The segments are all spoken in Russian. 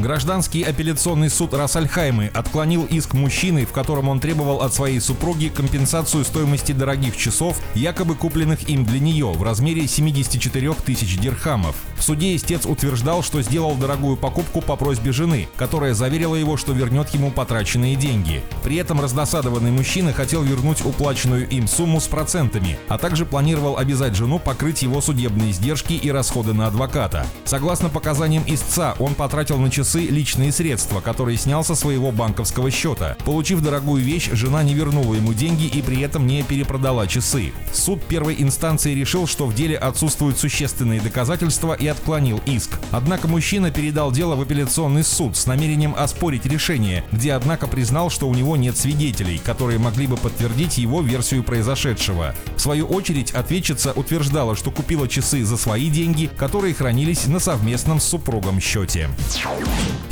Гражданский апелляционный суд Рассальхаймы отклонил иск мужчины, в котором он требовал от своей супруги компенсацию стоимости дорогих часов, якобы купленных им для нее, в размере 74 тысяч дирхамов. В суде истец утверждал, что сделал дорогую покупку по просьбе жены, которая заверила его, что вернет ему потраченные деньги. При этом раздосадованный мужчина хотел вернуть уплаченную им сумму с процентами, а также планировал обязать жену покрыть его судебные издержки и расходы на адвоката. Согласно показаниям истца, он потратил на часы часы личные средства, которые снял со своего банковского счета. Получив дорогую вещь, жена не вернула ему деньги и при этом не перепродала часы. Суд первой инстанции решил, что в деле отсутствуют существенные доказательства и отклонил иск. Однако мужчина передал дело в апелляционный суд с намерением оспорить решение, где однако признал, что у него нет свидетелей, которые могли бы подтвердить его версию произошедшего. В свою очередь ответчица утверждала, что купила часы за свои деньги, которые хранились на совместном с супругом счете.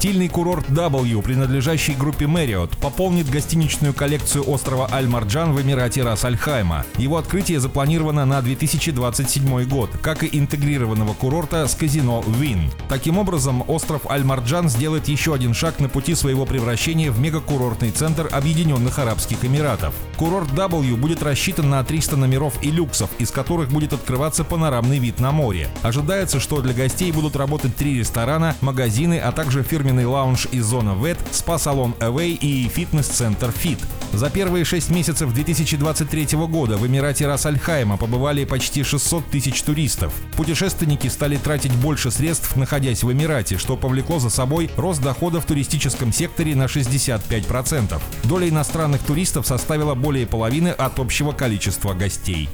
Стильный курорт W, принадлежащий группе Marriott, пополнит гостиничную коллекцию острова Аль-Марджан в Эмирате Рас-Аль-Хайма. Его открытие запланировано на 2027 год, как и интегрированного курорта с казино Вин. Таким образом, остров Аль-Марджан сделает еще один шаг на пути своего превращения в мегакурортный центр Объединенных Арабских Эмиратов. Курорт W будет рассчитан на 300 номеров и люксов, из которых будет открываться панорамный вид на море. Ожидается, что для гостей будут работать три ресторана, магазины, а также фирменный лаунж и зона ВЭТ, спа-салон Away и фитнес-центр Fit. За первые шесть месяцев 2023 года в Эмирате Рас-Аль-Хайма побывали почти 600 тысяч туристов. Путешественники стали тратить больше средств, находясь в Эмирате, что повлекло за собой рост дохода в туристическом секторе на 65%. Доля иностранных туристов составила более половины от общего количества гостей.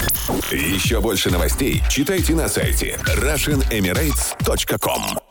Еще больше новостей читайте на сайте RussianEmirates.com